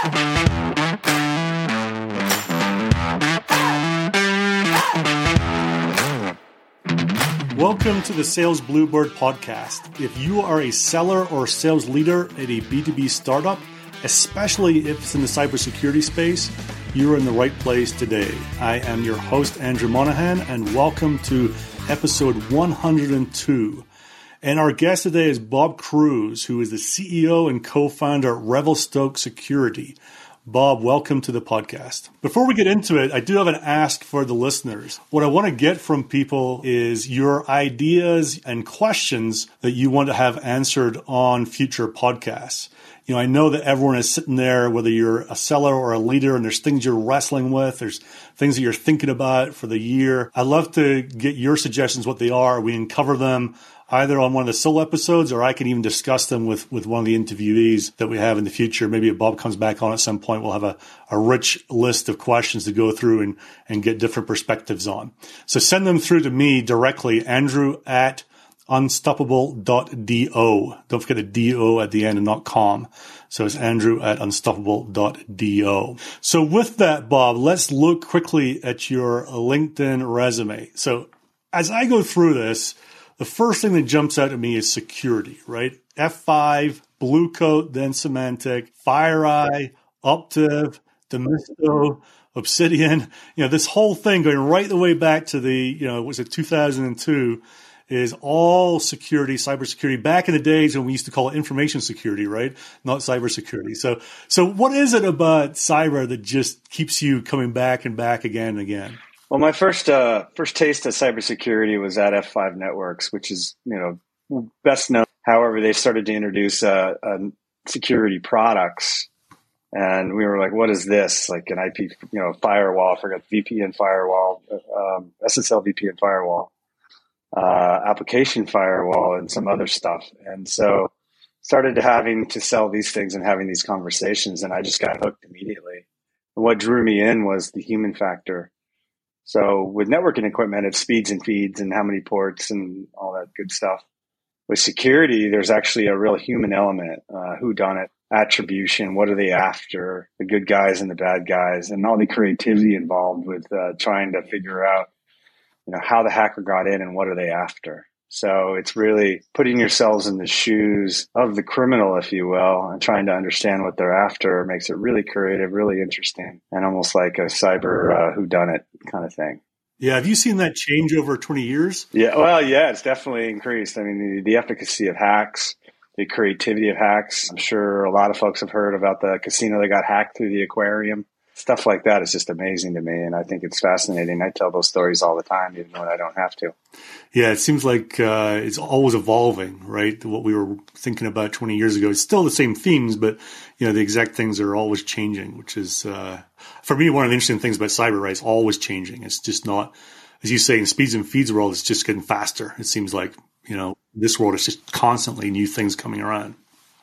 Welcome to the Sales Bluebird podcast. If you are a seller or sales leader at a B2B startup, especially if it's in the cybersecurity space, you're in the right place today. I am your host, Andrew Monahan, and welcome to episode 102. And our guest today is Bob Cruz, who is the CEO and co founder at Revelstoke Security. Bob, welcome to the podcast. Before we get into it, I do have an ask for the listeners. What I want to get from people is your ideas and questions that you want to have answered on future podcasts. You know, I know that everyone is sitting there, whether you're a seller or a leader, and there's things you're wrestling with, there's things that you're thinking about for the year. I'd love to get your suggestions, what they are. We can cover them either on one of the solo episodes or I can even discuss them with, with one of the interviewees that we have in the future. Maybe if Bob comes back on at some point, we'll have a, a rich list of questions to go through and, and get different perspectives on. So send them through to me directly, Andrew at unstoppable.do. Don't forget the do at the end and not com. So it's Andrew at unstoppable.do. So with that, Bob, let's look quickly at your LinkedIn resume. So as I go through this, the first thing that jumps out at me is security, right? F5, Blue Coat, then Symantec, FireEye, Optiv, Demisto, Obsidian. You know, this whole thing going right the way back to the, you know, was it 2002 is all security, cybersecurity. Back in the days when we used to call it information security, right? Not cybersecurity. So, so what is it about cyber that just keeps you coming back and back again and again? Well, my first uh, first taste of cybersecurity was at F5 Networks, which is you know best known. However, they started to introduce uh, uh, security products, and we were like, "What is this?" Like an IP, you know, firewall. I forgot VPN firewall, um, SSL VPN firewall, uh, application firewall, and some other stuff. And so started having to sell these things and having these conversations, and I just got hooked immediately. And what drew me in was the human factor so with networking equipment, it's speeds and feeds and how many ports and all that good stuff. With security, there's actually a real human element. Uh, who done it? Attribution. What are they after? The good guys and the bad guys, and all the creativity involved with uh, trying to figure out, you know, how the hacker got in and what are they after. So it's really putting yourselves in the shoes of the criminal, if you will, and trying to understand what they're after makes it really creative, really interesting, and almost like a cyber uh, whodunit kind of thing. Yeah, have you seen that change over 20 years? Yeah, well, yeah, it's definitely increased. I mean, the, the efficacy of hacks, the creativity of hacks. I'm sure a lot of folks have heard about the casino that got hacked through the aquarium stuff like that is just amazing to me, and I think it's fascinating. I tell those stories all the time, even when I don't have to. Yeah, it seems like uh, it's always evolving, right? What we were thinking about 20 years ago, it's still the same themes, but you know the exact things are always changing, which is uh, for me one of the interesting things about cyber. Right, it's always changing. It's just not, as you say, in speeds and feeds world, it's just getting faster. It seems like you know this world is just constantly new things coming around.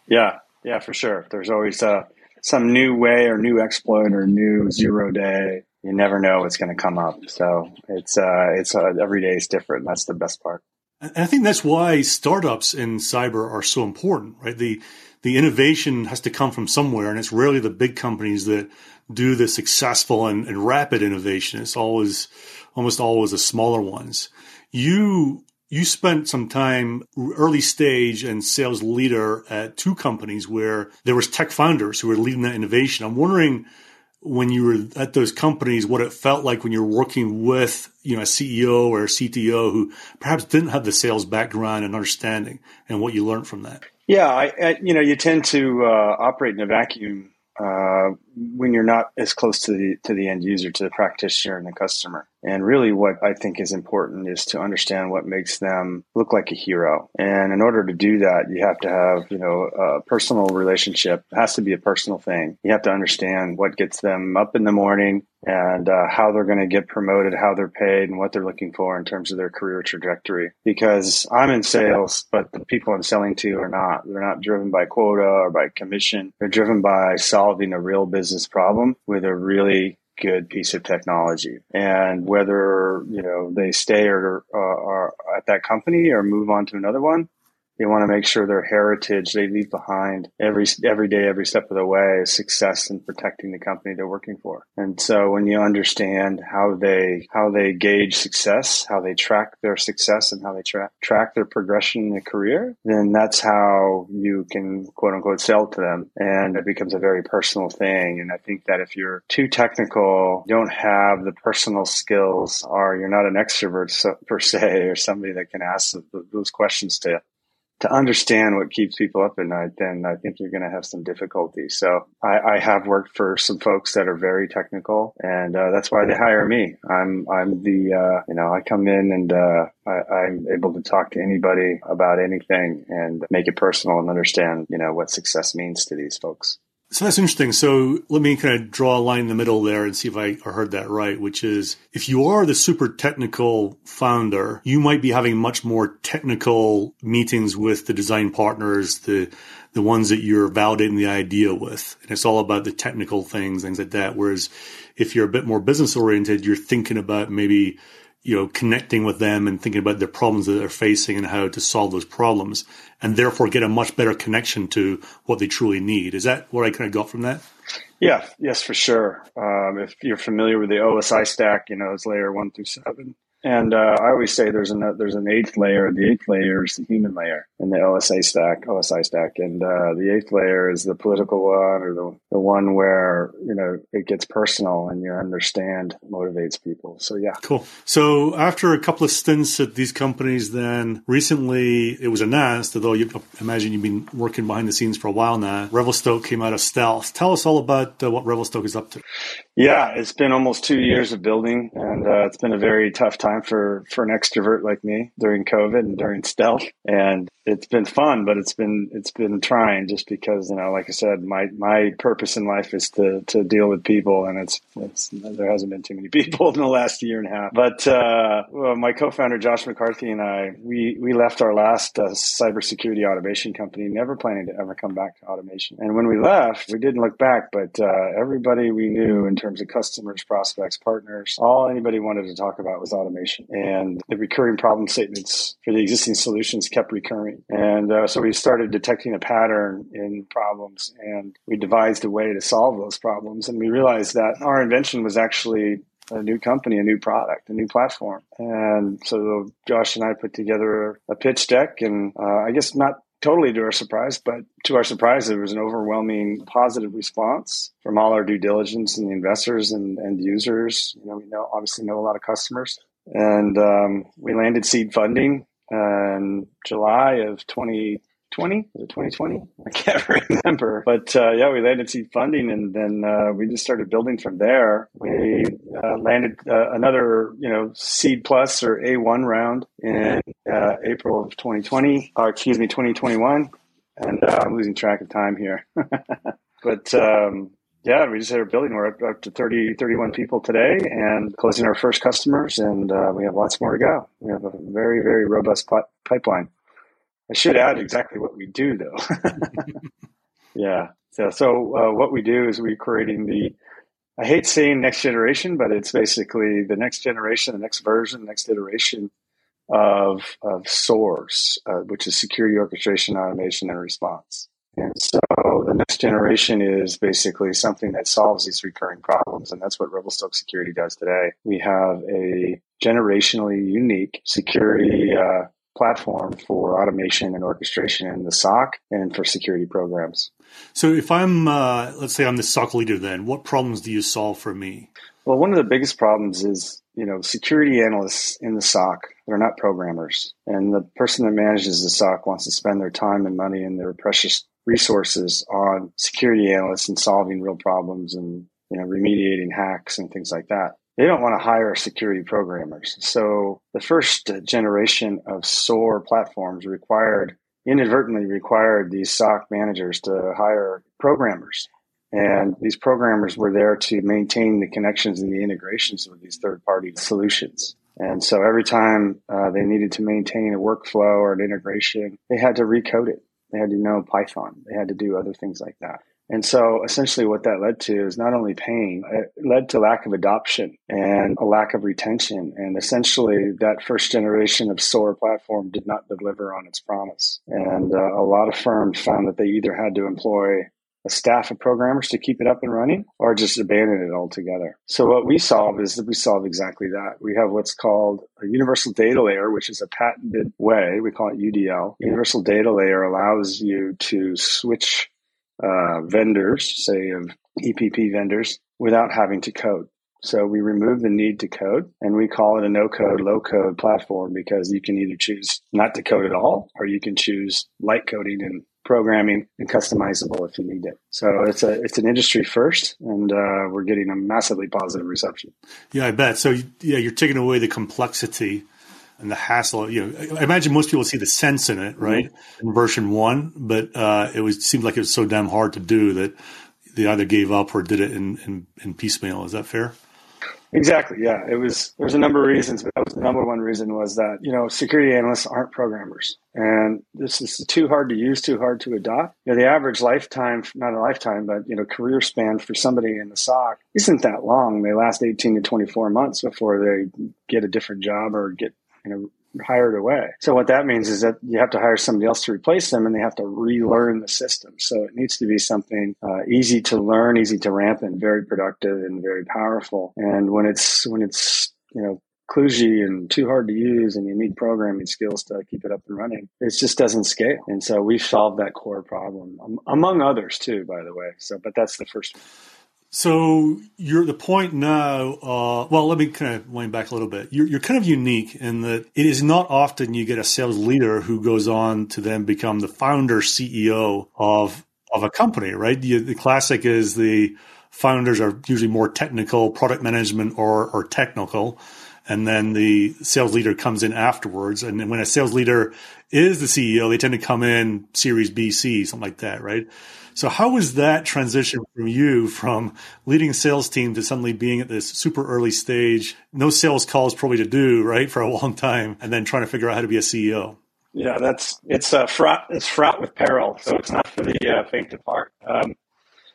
Yeah, yeah, for sure. There's always uh, some new way or new exploit or new zero day. You never know what's going to come up. So it's uh, it's uh, every day is different. That's the best part. And I think that's why startups in cyber are so important, right? The the innovation has to come from somewhere, and it's rarely the big companies that do the successful and, and rapid innovation. It's always almost always the smaller ones. You you spent some time early stage and sales leader at two companies where there was tech founders who were leading that innovation. I'm wondering when you were at those companies, what it felt like when you were working with, you know, a CEO or a CTO who perhaps didn't have the sales background and understanding and what you learned from that. Yeah, I, I you know, you tend to uh, operate in a vacuum uh, when you're not as close to the to the end user, to the practitioner and the customer. And really, what I think is important is to understand what makes them look like a hero. And in order to do that, you have to have, you know, a personal relationship. It has to be a personal thing. You have to understand what gets them up in the morning and uh, how they're going to get promoted, how they're paid, and what they're looking for in terms of their career trajectory. Because I'm in sales, but the people I'm selling to are not. They're not driven by quota or by commission. They're driven by solving a real business problem with a really good piece of technology. And whether, you know, they stay or, are at that company or move on to another one, they want to make sure their heritage they leave behind every every day, every step of the way is success in protecting the company they're working for. And so when you understand how they how they gauge success, how they track their success, and how they track track their progression in a career, then that's how you can quote unquote sell to them, and it becomes a very personal thing. And I think that if you're too technical, don't have the personal skills, or you're not an extrovert so, per se, or somebody that can ask those questions to to understand what keeps people up at night, then I think you're going to have some difficulty. So I, I, have worked for some folks that are very technical, and uh, that's why they hire me. I'm I'm the uh, you know I come in and uh, I, am able to talk to anybody about anything and make it personal and understand you know what success means to these folks. So that's interesting. So let me kind of draw a line in the middle there and see if I heard that right, which is if you are the super technical founder, you might be having much more technical meetings with the design partners, the the ones that you're validating the idea with. And it's all about the technical things, things like that. Whereas if you're a bit more business oriented, you're thinking about maybe you know, connecting with them and thinking about the problems that they're facing and how to solve those problems, and therefore get a much better connection to what they truly need. Is that what I kind of got from that? Yeah, yes, for sure. Um, if you're familiar with the OSI stack, you know, it's layer one through seven. And uh, I always say there's an there's an eighth layer. The eighth layer is the human layer in the OSI stack, OSI stack, and uh, the eighth layer is the political one, or the the one where you know it gets personal and you understand motivates people. So yeah, cool. So after a couple of stints at these companies, then recently it was announced, although you imagine you've been working behind the scenes for a while now, Revelstoke came out of stealth. Tell us all about uh, what Revelstoke is up to. Yeah, it's been almost two years of building, and uh, it's been a very tough time for for an extrovert like me during COVID and during stealth. And it's been fun, but it's been it's been trying just because you know, like I said, my my purpose in life is to to deal with people, and it's, it's there hasn't been too many people in the last year and a half. But uh, well, my co-founder Josh McCarthy and I, we we left our last uh, cybersecurity automation company, never planning to ever come back to automation. And when we left, we didn't look back, but uh, everybody we knew in terms of customers, prospects, partners, all anybody wanted to talk about was automation, and the recurring problem statements for the existing solutions kept recurring. And uh, so we started detecting a pattern in problems and we devised a way to solve those problems. And we realized that our invention was actually a new company, a new product, a new platform. And so Josh and I put together a pitch deck and uh, I guess not totally to our surprise, but to our surprise, there was an overwhelming positive response from all our due diligence and the investors and and users. You know, we know obviously know a lot of customers, and um, we landed seed funding in July of 2020. Was it 2020? I can't remember. But uh, yeah, we landed seed funding and then uh, we just started building from there. We uh, landed uh, another, you know, seed plus or A1 round in uh, April of 2020, or excuse me, 2021. And uh, I'm losing track of time here. but um, yeah, we just started building. We're up, up, to 30, 31 people today and closing our first customers, and we have lots more to go. We have a very, very robust pipeline. I should add exactly what we do, though. yeah. So, so uh, what we do is we're creating the, I hate saying next generation, but it's basically the next generation, the next version, the next iteration of, of SOARS, uh, which is security orchestration, automation, and response. And so the next generation is basically something that solves these recurring problems. And that's what Revelstoke Security does today. We have a generationally unique security uh, platform for automation and orchestration in the SOC and for security programs. So, if I'm, uh, let's say, I'm the SOC leader, then what problems do you solve for me? Well, one of the biggest problems is you know security analysts in the SOC. They're not programmers, and the person that manages the SOC wants to spend their time and money and their precious resources on security analysts and solving real problems and you know remediating hacks and things like that they don't want to hire security programmers. So the first generation of SOAR platforms required, inadvertently required these SOC managers to hire programmers. And these programmers were there to maintain the connections and the integrations with these third party solutions. And so every time uh, they needed to maintain a workflow or an integration, they had to recode it. They had to know Python. They had to do other things like that. And so essentially what that led to is not only pain, it led to lack of adoption and a lack of retention. And essentially that first generation of SOAR platform did not deliver on its promise. And uh, a lot of firms found that they either had to employ a staff of programmers to keep it up and running or just abandon it altogether. So what we solve is that we solve exactly that. We have what's called a universal data layer, which is a patented way. We call it UDL. Universal data layer allows you to switch uh, vendors, say of EPP vendors, without having to code. So we remove the need to code and we call it a no code, low code platform because you can either choose not to code at all or you can choose light coding and programming and customizable if you need it. So it's a it's an industry first, and uh, we're getting a massively positive reception. Yeah, I bet. So yeah, you're taking away the complexity and the hassle. You know, I imagine most people see the sense in it, right? Mm-hmm. In version one, but uh, it was seemed like it was so damn hard to do that they either gave up or did it in, in, in piecemeal. Is that fair? Exactly. Yeah, it was. There's a number of reasons, but that was the number one reason was that you know security analysts aren't programmers, and this is too hard to use, too hard to adopt. You know, the average lifetime, not a lifetime, but you know, career span for somebody in the SOC isn't that long. They last 18 to 24 months before they get a different job or get you know hired away. So what that means is that you have to hire somebody else to replace them, and they have to relearn the system. So it needs to be something uh, easy to learn, easy to ramp, and very productive and very powerful. And when it's when it's you know kludgy and too hard to use and you need programming skills to keep it up and running it just doesn't scale and so we've solved that core problem among others too by the way so but that's the first one so you're the point now. Uh, well, let me kind of wind back a little bit. You're, you're kind of unique in that it is not often you get a sales leader who goes on to then become the founder CEO of of a company, right? The, the classic is the founders are usually more technical, product management or or technical, and then the sales leader comes in afterwards. And then when a sales leader is the CEO, they tend to come in Series B, C, something like that, right? So how was that transition from you from leading a sales team to suddenly being at this super early stage, no sales calls probably to do, right, for a long time, and then trying to figure out how to be a CEO? Yeah, that's it's uh, fraught. It's fraught with peril, so it's not for the uh, faint of heart. Um,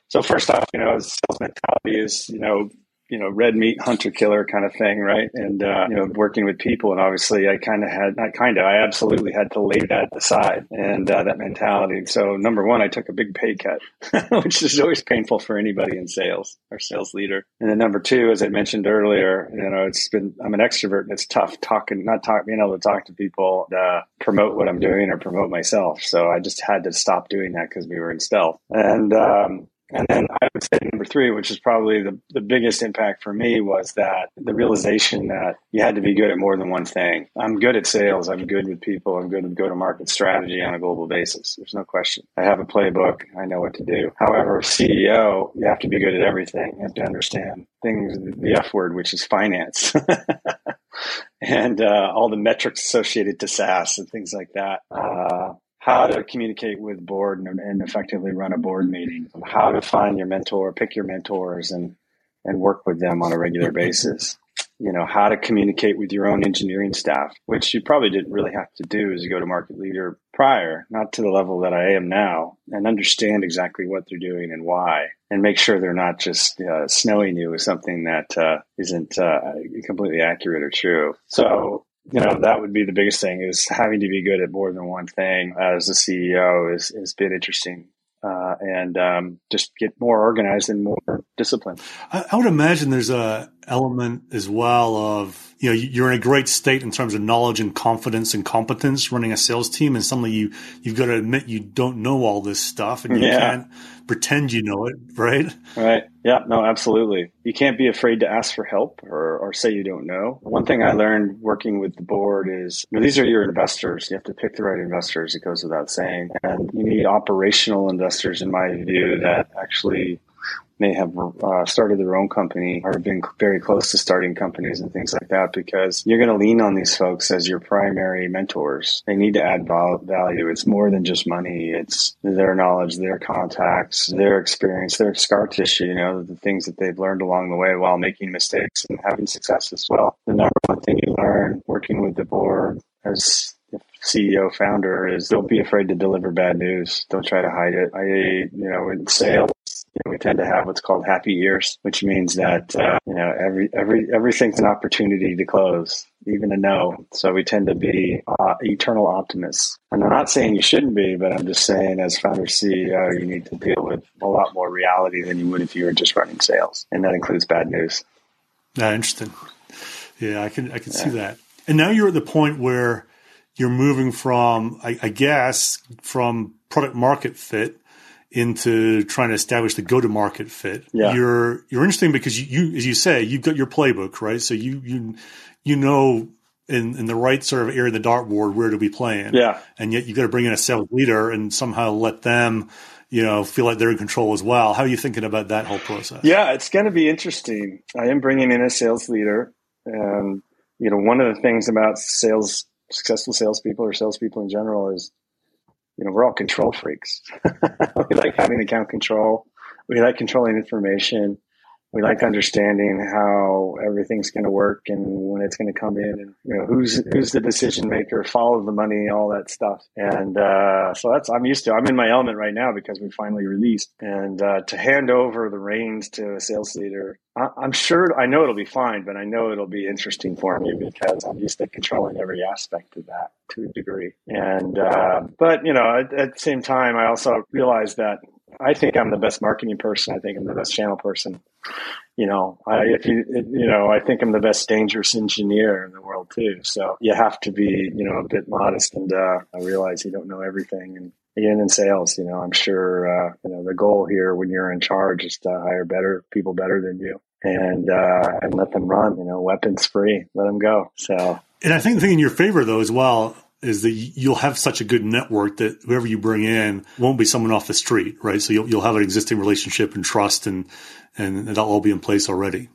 so first off, you know, sales mentality is you know you know, red meat hunter killer kind of thing, right? And uh, you know, working with people, and obviously, I kind of had not kind of, I absolutely had to lay that aside and uh, that mentality. So, number one, I took a big pay cut, which is always painful for anybody in sales or sales leader. And then number two, as I mentioned earlier, you know, it's been I'm an extrovert, and it's tough talking, not talk, being able to talk to people, uh, promote what I'm doing or promote myself. So I just had to stop doing that because we were in stealth. And um, and then I would say number three, which is probably the, the biggest impact for me, was that the realization that you had to be good at more than one thing. I'm good at sales. I'm good with people. I'm good with go to market strategy on a global basis. There's no question. I have a playbook. I know what to do. However, CEO, you have to be good at everything. You have to understand things, the F word, which is finance. and uh, all the metrics associated to SaaS and things like that. Uh, how to communicate with board and, and, effectively run a board meeting, how to find your mentor, pick your mentors, and and work with them on a regular basis. You know how to communicate with your own engineering staff, which you probably didn't really have to do as a go-to-market leader prior, not to the level that I am now, and understand exactly what they're doing and why, and make sure they're not just uh, snowing you with something that uh, not uh, completely accurate or true. So you know that would be the biggest thing is having to be good at more than one thing as a ceo is has been interesting. Uh, and um, just get more organized and more disciplined I, I, would imagine there's a element as well of you know you're in a great state in terms of knowledge and confidence and competence running a sales team and suddenly you you've got to admit you don't know all this stuff and you yeah. can't pretend you know it right? Right. Yeah no absolutely. You can't be afraid to ask for help or, or say you don't know. One thing i learned working with the board is you know, these are your investors. You have to pick the right investors it goes without saying. And you need operational investors in my view that actually may have uh, started their own company or been very close to starting companies and things like that because you're going to lean on these folks as your primary mentors. They need to add value. It's more than just money. It's their knowledge, their contacts, their experience, their scar tissue, you know, the things that they've learned along the way while making mistakes and having success as well. The number one thing you learn working with the board as CEO founder is don't be afraid to deliver bad news. Don't try to hide it. I, you know, in sales, we tend to have what's called happy ears, which means that uh, you know every every everything's an opportunity to close, even a no. So we tend to be uh, eternal optimists. And I'm not saying you shouldn't be, but I'm just saying as founder CEO, you need to deal with a lot more reality than you would if you were just running sales, and that includes bad news. Yeah, interesting. Yeah, I can I can yeah. see that. And now you're at the point where you're moving from, I, I guess, from product market fit into trying to establish the go-to-market fit. Yeah. You're you're interesting because you, you, as you say, you've got your playbook, right? So you you you know in, in the right sort of area of the dartboard where to be playing. Yeah. And yet you've got to bring in a sales leader and somehow let them, you know, feel like they're in control as well. How are you thinking about that whole process? Yeah, it's going to be interesting. I am bringing in a sales leader, and you know, one of the things about sales successful salespeople or salespeople in general is you know, we're all control freaks. we like having account control. We like controlling information. We like understanding how everything's going to work and when it's going to come in, and you know who's who's the decision maker, follow the money, all that stuff. And uh, so that's I'm used to. I'm in my element right now because we finally released. And uh, to hand over the reins to a sales leader, I, am sure I know it'll be fine, but I know it'll be interesting for me because I'm used to controlling every aspect of that to a degree. And uh, but you know, at, at the same time, I also realize that I think I'm the best marketing person. I think I'm the best channel person. You know, I if you you know, I think I'm the best dangerous engineer in the world too. So you have to be you know a bit modest, and uh, I realize you don't know everything. And again, in sales, you know, I'm sure uh, you know the goal here when you're in charge is to hire better people better than you, and uh, and let them run. You know, weapons free, let them go. So. And I think the thing in your favor though as well is that you'll have such a good network that whoever you bring in won't be someone off the street, right? So you'll, you'll have an existing relationship and trust and, and that'll all be in place already.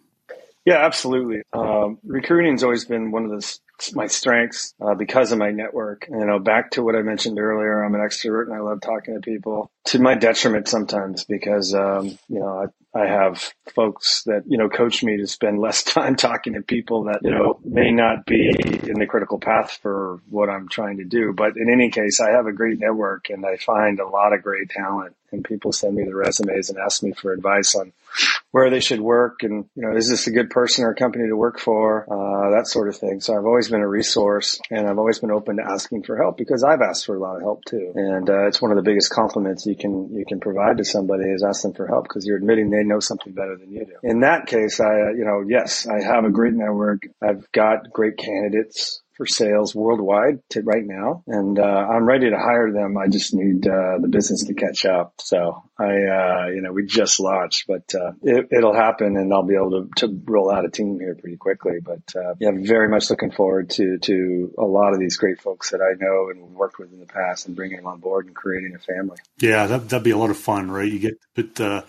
Yeah, absolutely. Um, recruiting has always been one of the my strengths uh, because of my network. You know, back to what I mentioned earlier, I'm an extrovert and I love talking to people. To my detriment sometimes because um, you know I, have folks that you know coach me to spend less time talking to people that you know may not be in the critical path for what I'm trying to do. But in any case, I have a great network and I find a lot of great talent. And people send me the resumes and ask me for advice on where they should work and you know is this a good person or company to work for? Uh, that sort of thing. So i've always been a resource and i've always been open to asking for help because i've asked for a lot of help too. And uh, it's one of the biggest compliments you can you can provide to somebody is ask them for help because you're admitting they know something better than you do. In that case i uh, you know yes i have a great network. I've got great candidates for sales worldwide to right now, and uh, I'm ready to hire them. I just need uh, the business to catch up. So I, uh, you know, we just launched, but uh, it, will happen, and I'll be able to, to roll out a team here pretty quickly. But uh, yeah, very much looking forward to to a lot of these great folks that I know and worked with in the past, and bringing them on board and creating a family. Yeah, that, that'd be a lot of fun, right? You get put uh,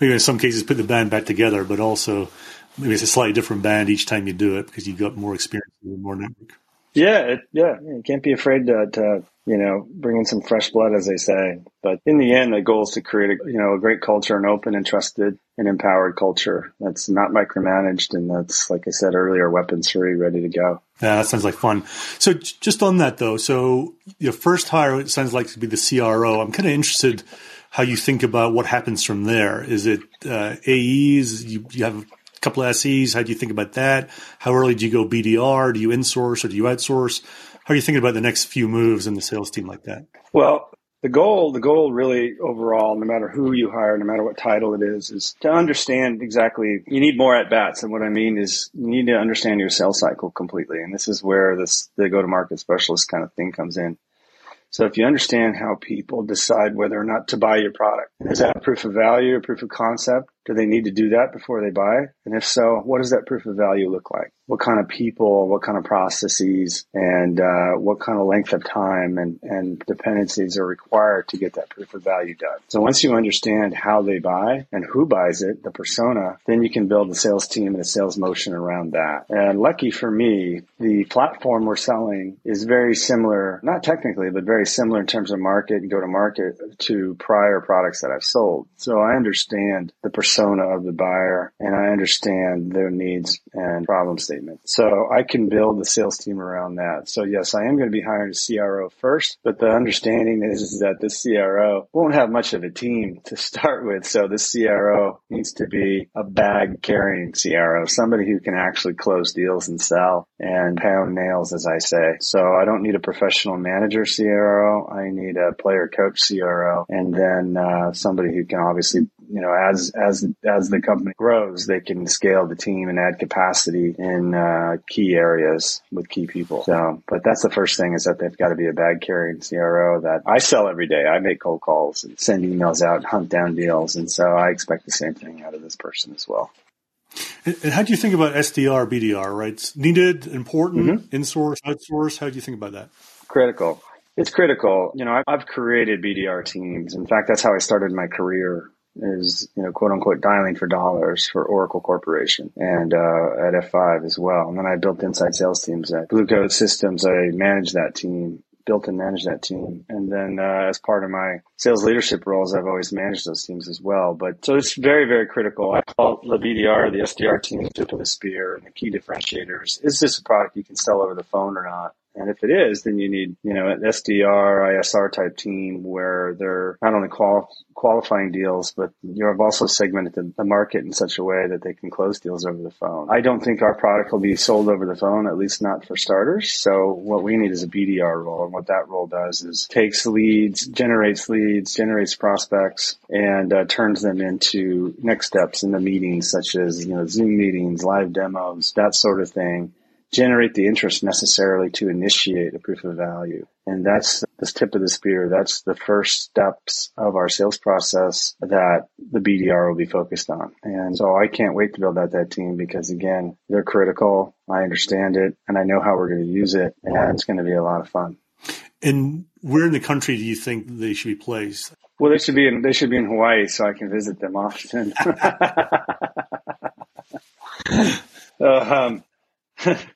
maybe in some cases put the band back together, but also maybe it's a slightly different band each time you do it because you've got more experience and more network. Yeah, it, yeah, you can't be afraid to, to, you know, bring in some fresh blood, as they say. But in the end, the goal is to create a, you know, a great culture, an open and trusted and empowered culture that's not micromanaged and that's, like I said earlier, weapons free, ready to go. Yeah, that sounds like fun. So just on that though, so your first hire it sounds like to be the CRO. I'm kind of interested how you think about what happens from there. Is it uh, AEs? You, you have couple of SEs. How do you think about that? How early do you go BDR? Do you insource or do you outsource? How are you thinking about the next few moves in the sales team like that? Well, the goal, the goal really overall, no matter who you hire, no matter what title it is, is to understand exactly, you need more at bats. And what I mean is you need to understand your sales cycle completely. And this is where this, the go to market specialist kind of thing comes in. So if you understand how people decide whether or not to buy your product, is that proof of value, a proof of concept? Do they need to do that before they buy? And if so, what does that proof of value look like? What kind of people, what kind of processes, and uh, what kind of length of time and, and dependencies are required to get that proof of value done? So once you understand how they buy and who buys it, the persona, then you can build a sales team and a sales motion around that. And lucky for me, the platform we're selling is very similar, not technically, but very similar in terms of market and go to market to prior products that I've sold. So I understand the persona persona of the buyer and I understand their needs and problem statement. So I can build the sales team around that. So yes, I am going to be hiring a CRO first, but the understanding is, is that this CRO won't have much of a team to start with. So this CRO needs to be a bag carrying CRO, somebody who can actually close deals and sell and pound nails, as I say. So I don't need a professional manager CRO. I need a player coach CRO and then uh, somebody who can obviously you know, as as as the company grows, they can scale the team and add capacity in uh, key areas with key people. So, but that's the first thing is that they've got to be a bag carrying CRO that I sell every day. I make cold calls and send emails out, hunt down deals, and so I expect the same thing out of this person as well. And how do you think about SDR, BDR? Right, it's needed, important, mm-hmm. in-source, outsource. How do you think about that? Critical. It's critical. You know, I've created BDR teams. In fact, that's how I started my career is you know quote unquote dialing for dollars for Oracle Corporation and uh, at F5 as well. And then I built inside sales teams at Blue Coat Systems. I managed that team, built and managed that team, and then uh, as part of my sales leadership roles, I've always managed those teams as well. But so it's very very critical. I call the BDR, the SDR team, the tip of the spear, and the key differentiators. Is this a product you can sell over the phone or not? And if it is, then you need, you know, an SDR, ISR type team where they're not only qual- qualifying deals, but you've also segmented the, the, market in such a way that they can close deals over the phone. I don't think our product will be sold over the phone, at least not for starters. So what we need is a BDR role. And what that role does is takes leads, generates leads, generates prospects, and uh, turns them into next steps in the meetings, such as, you know, Zoom meetings, live demos, that sort of thing generate the interest necessarily to initiate a proof of value. And that's the tip of the spear. That's the first steps of our sales process that the BDR will be focused on. And so I can't wait to build out that team because again, they're critical. I understand it and I know how we're going to use it and it's going to be a lot of fun. And where in the country do you think they should be placed? Well, they should be in, they should be in Hawaii so I can visit them often. uh, um,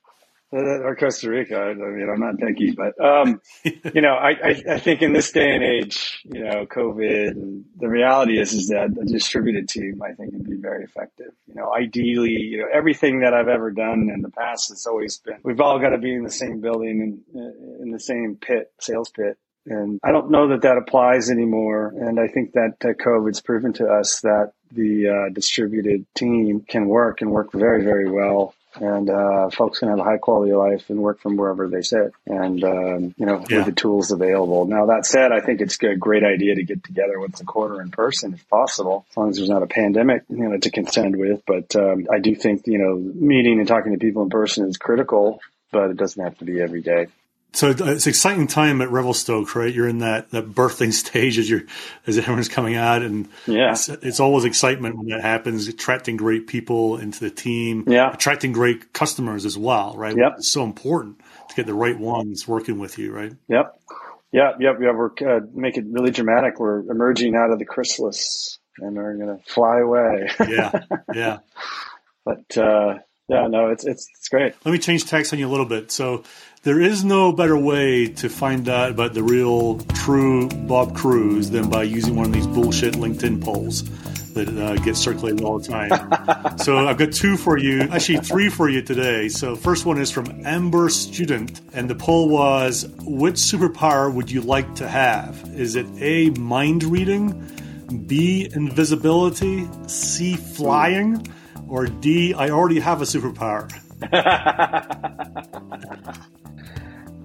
or Costa Rica. I mean, I'm not picky, but um, you know, I, I, I, think in this day and age, you know, COVID, and the reality is is that a distributed team, I think, can be very effective. You know, ideally, you know, everything that I've ever done in the past has always been we've all got to be in the same building and in the same pit, sales pit. And I don't know that that applies anymore. And I think that uh, COVID's proven to us that the uh, distributed team can work and work very, very well and uh, folks can have a high quality of life and work from wherever they sit. And um, you know yeah. with the tools available. Now that said i think it's a great idea to get together once a quarter in person if possible. As long as there's not a pandemic you know to contend with. But um, i do think you know meeting and talking to people in person is critical but it doesn't have to be every day so it's an exciting time at Revelstoke, right? You're in that, that birthing stage as you're as everyone's coming out, and yeah, it's, it's, always excitement when that happens. Attracting great people into the team, yeah, attracting great customers as well, right? Yep, it's so important to get the right ones working with you, right? Yep, yep, yep, yep. We're uh, make it really dramatic. We're emerging out of the chrysalis, and we're gonna fly away. yeah, yeah. But uh, yeah, no, it's it's it's great. Let me change text on you a little bit. So there is no better way to find out about the real, true Bob Cruz than by using one of these bullshit LinkedIn polls that uh, get circulated all the time. so I've got two for you, actually three for you today. So first one is from Amber Student, and the poll was: Which superpower would you like to have? Is it A. Mind reading, B. Invisibility, C. Flying, or D. I already have a superpower?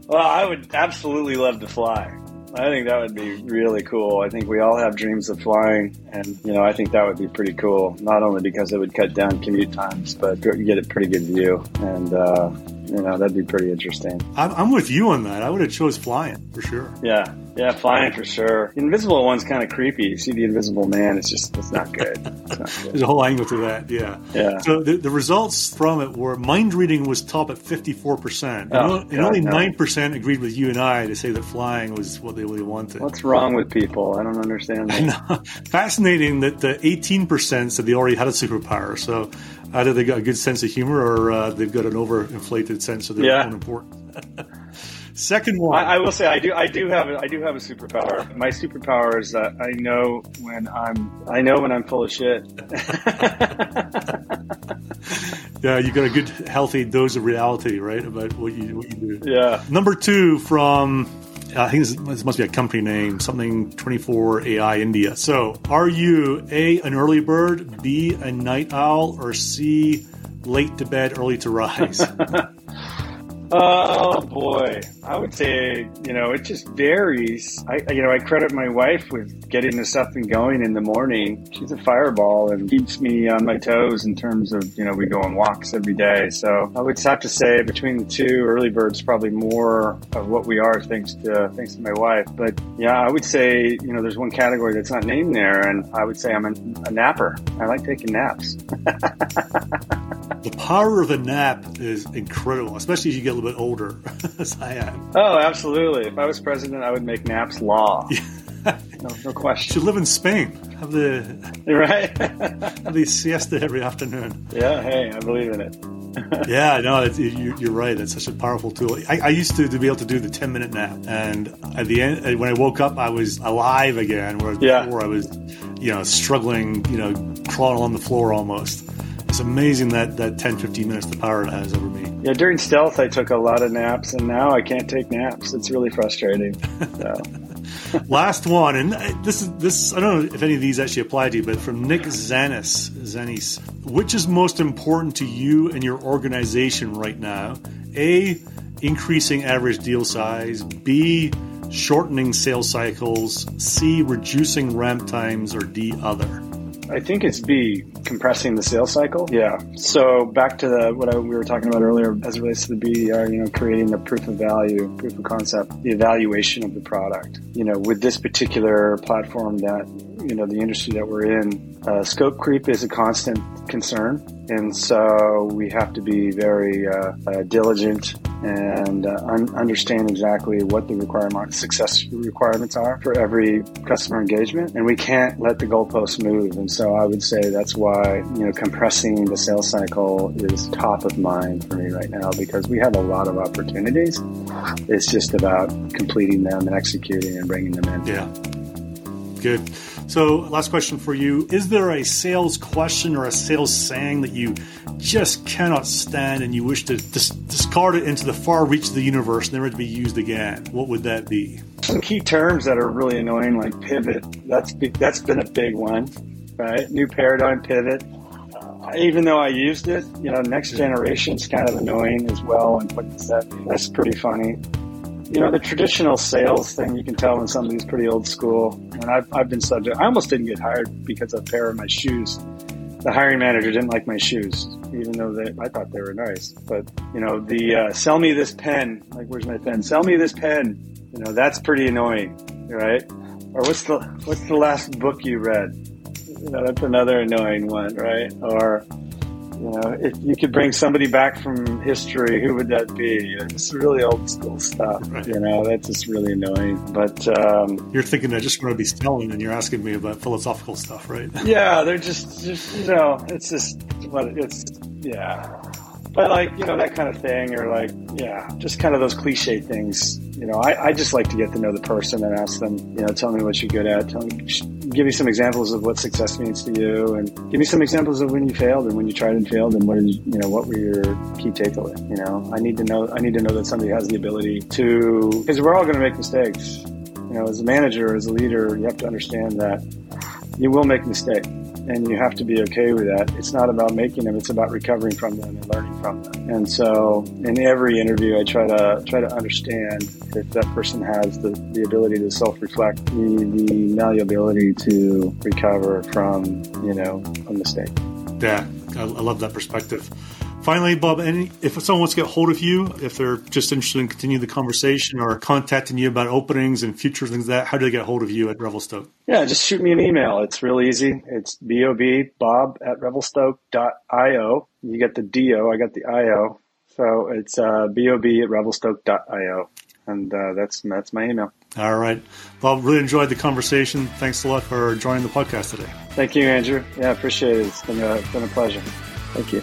Well, I would absolutely love to fly. I think that would be really cool. I think we all have dreams of flying, and you know, I think that would be pretty cool. Not only because it would cut down commute times, but you get a pretty good view, and uh, you know, that'd be pretty interesting. I'm, I'm with you on that. I would have chose flying for sure. Yeah, yeah, flying for sure. The invisible one's kind of creepy. You see the invisible man, it's just, it's not good. It's not good. There's a whole angle to that, yeah. Yeah. So the, the results from it were mind reading was top at 54%. And, Oh, and God, only no. 9% agreed with you and I to say that flying was what they really wanted. What's wrong with people? I don't understand that. Fascinating that the 18% said they already had a superpower. So either they got a good sense of humor or uh, they've got an overinflated sense of their Yeah. own importance. Second one. I, I will say I do I do have a, I do have a superpower. My superpower is that I know when I'm I know when I'm full of shit. yeah, you got a good, healthy dose of reality, right, about what you what you do. yeah. Number two from I think this, this must be a company name, something 24 AI India. So, are you A, an early bird, B, a night owl, or C, late to bed, early to rise? Oh boy, I would say you know it just varies. I you know I credit my wife with getting us up and going in the morning. She's a fireball and keeps me on my toes in terms of you know we go on walks every day. So I would have to say between the two, early birds probably more of what we are thanks to thanks to my wife. But yeah, I would say you know there's one category that's not named there, and I would say I'm a, a napper. I like taking naps. the power of a nap is incredible, especially as you get a little bit older, as I am. Oh, absolutely. If I was president, I would make naps law. no, no question. Should live in Spain. Have the You're right. have the siesta every afternoon. yeah, hey, I believe in it. Yeah, no, it's, you, you're right. It's such a powerful tool. I, I used to, to be able to do the 10 minute nap, and at the end, when I woke up, I was alive again. Whereas Yeah. before, I was, you know, struggling, you know, crawling on the floor almost. It's amazing that that 10, 15 minutes, the power it has over me. Yeah, during stealth, I took a lot of naps, and now I can't take naps. It's really frustrating. So, Last one, and uh, this is this. I don't know if any of these actually apply to you, but from Nick Zanis, Zanis, which is most important to you and your organization right now? A, increasing average deal size. B, shortening sales cycles. C, reducing ramp times. Or D, other. I think it's B, compressing the sales cycle. Yeah. So back to the what I, we were talking about earlier, as it relates to the BDR, you know, creating the proof of value, proof of concept, the evaluation of the product. You know, with this particular platform that you know the industry that we're in, uh, scope creep is a constant concern, and so we have to be very uh, uh, diligent and uh, un- understand exactly what the requirement success requirements are for every customer engagement, and we can't let the goalposts move. And so I would say that's why you know compressing the sales cycle is top of mind for me right now because we have a lot of opportunities. It's just about completing them and executing and bringing them in. Yeah. Good. So, last question for you. Is there a sales question or a sales saying that you just cannot stand and you wish to dis- discard it into the far reach of the universe, never to be used again? What would that be? Some key terms that are really annoying, like pivot. That's be- that's been a big one, right? New paradigm pivot. Uh, even though I used it, you know, next generation's kind of annoying as well. And what does that mean? That's pretty funny. You know, the traditional sales thing, you can tell when somebody's pretty old school. And I've, I've been subject, I almost didn't get hired because of a pair of my shoes. The hiring manager didn't like my shoes, even though they, I thought they were nice. But, you know, the uh, sell me this pen, like, where's my pen? Sell me this pen. You know, that's pretty annoying, right? Or what's the, what's the last book you read? You know, that's another annoying one, right? Or, you know, if you could bring somebody back from history, who would that be? It's really old school stuff. Right. You know, that's just really annoying. But um, You're thinking I just want to be selling, and you're asking me about philosophical stuff, right? yeah, they're just, just you know, it's just what it's, yeah. But like, you know, that kind of thing, or like, yeah, just kind of those cliche things. You know, I, I just like to get to know the person and ask them, you know, tell me what you're good at. Tell me, give me some examples of what success means to you, and give me some examples of when you failed and when you tried and failed, and what did you, know, what were your key takeaway? You know, I need to know, I need to know that somebody has the ability to, because we're all going to make mistakes. You know, as a manager, as a leader, you have to understand that you will make mistakes. And you have to be okay with that. It's not about making them; it's about recovering from them and learning from them. And so, in every interview, I try to try to understand if that person has the, the ability to self-reflect, the, the malleability to recover from you know a mistake. Yeah, I, I love that perspective. Finally, Bob, any, if someone wants to get hold of you, if they're just interested in continuing the conversation or contacting you about openings and future things like that, how do they get hold of you at Revelstoke? Yeah, just shoot me an email. It's real easy. It's bob bob at revelstoke.io. You get the do, I got the io. So it's uh, bob at revelstoke.io. And uh, that's that's my email. All right. Bob. really enjoyed the conversation. Thanks a lot for joining the podcast today. Thank you, Andrew. Yeah, appreciate it. It's been a, it's been a pleasure. Thank you.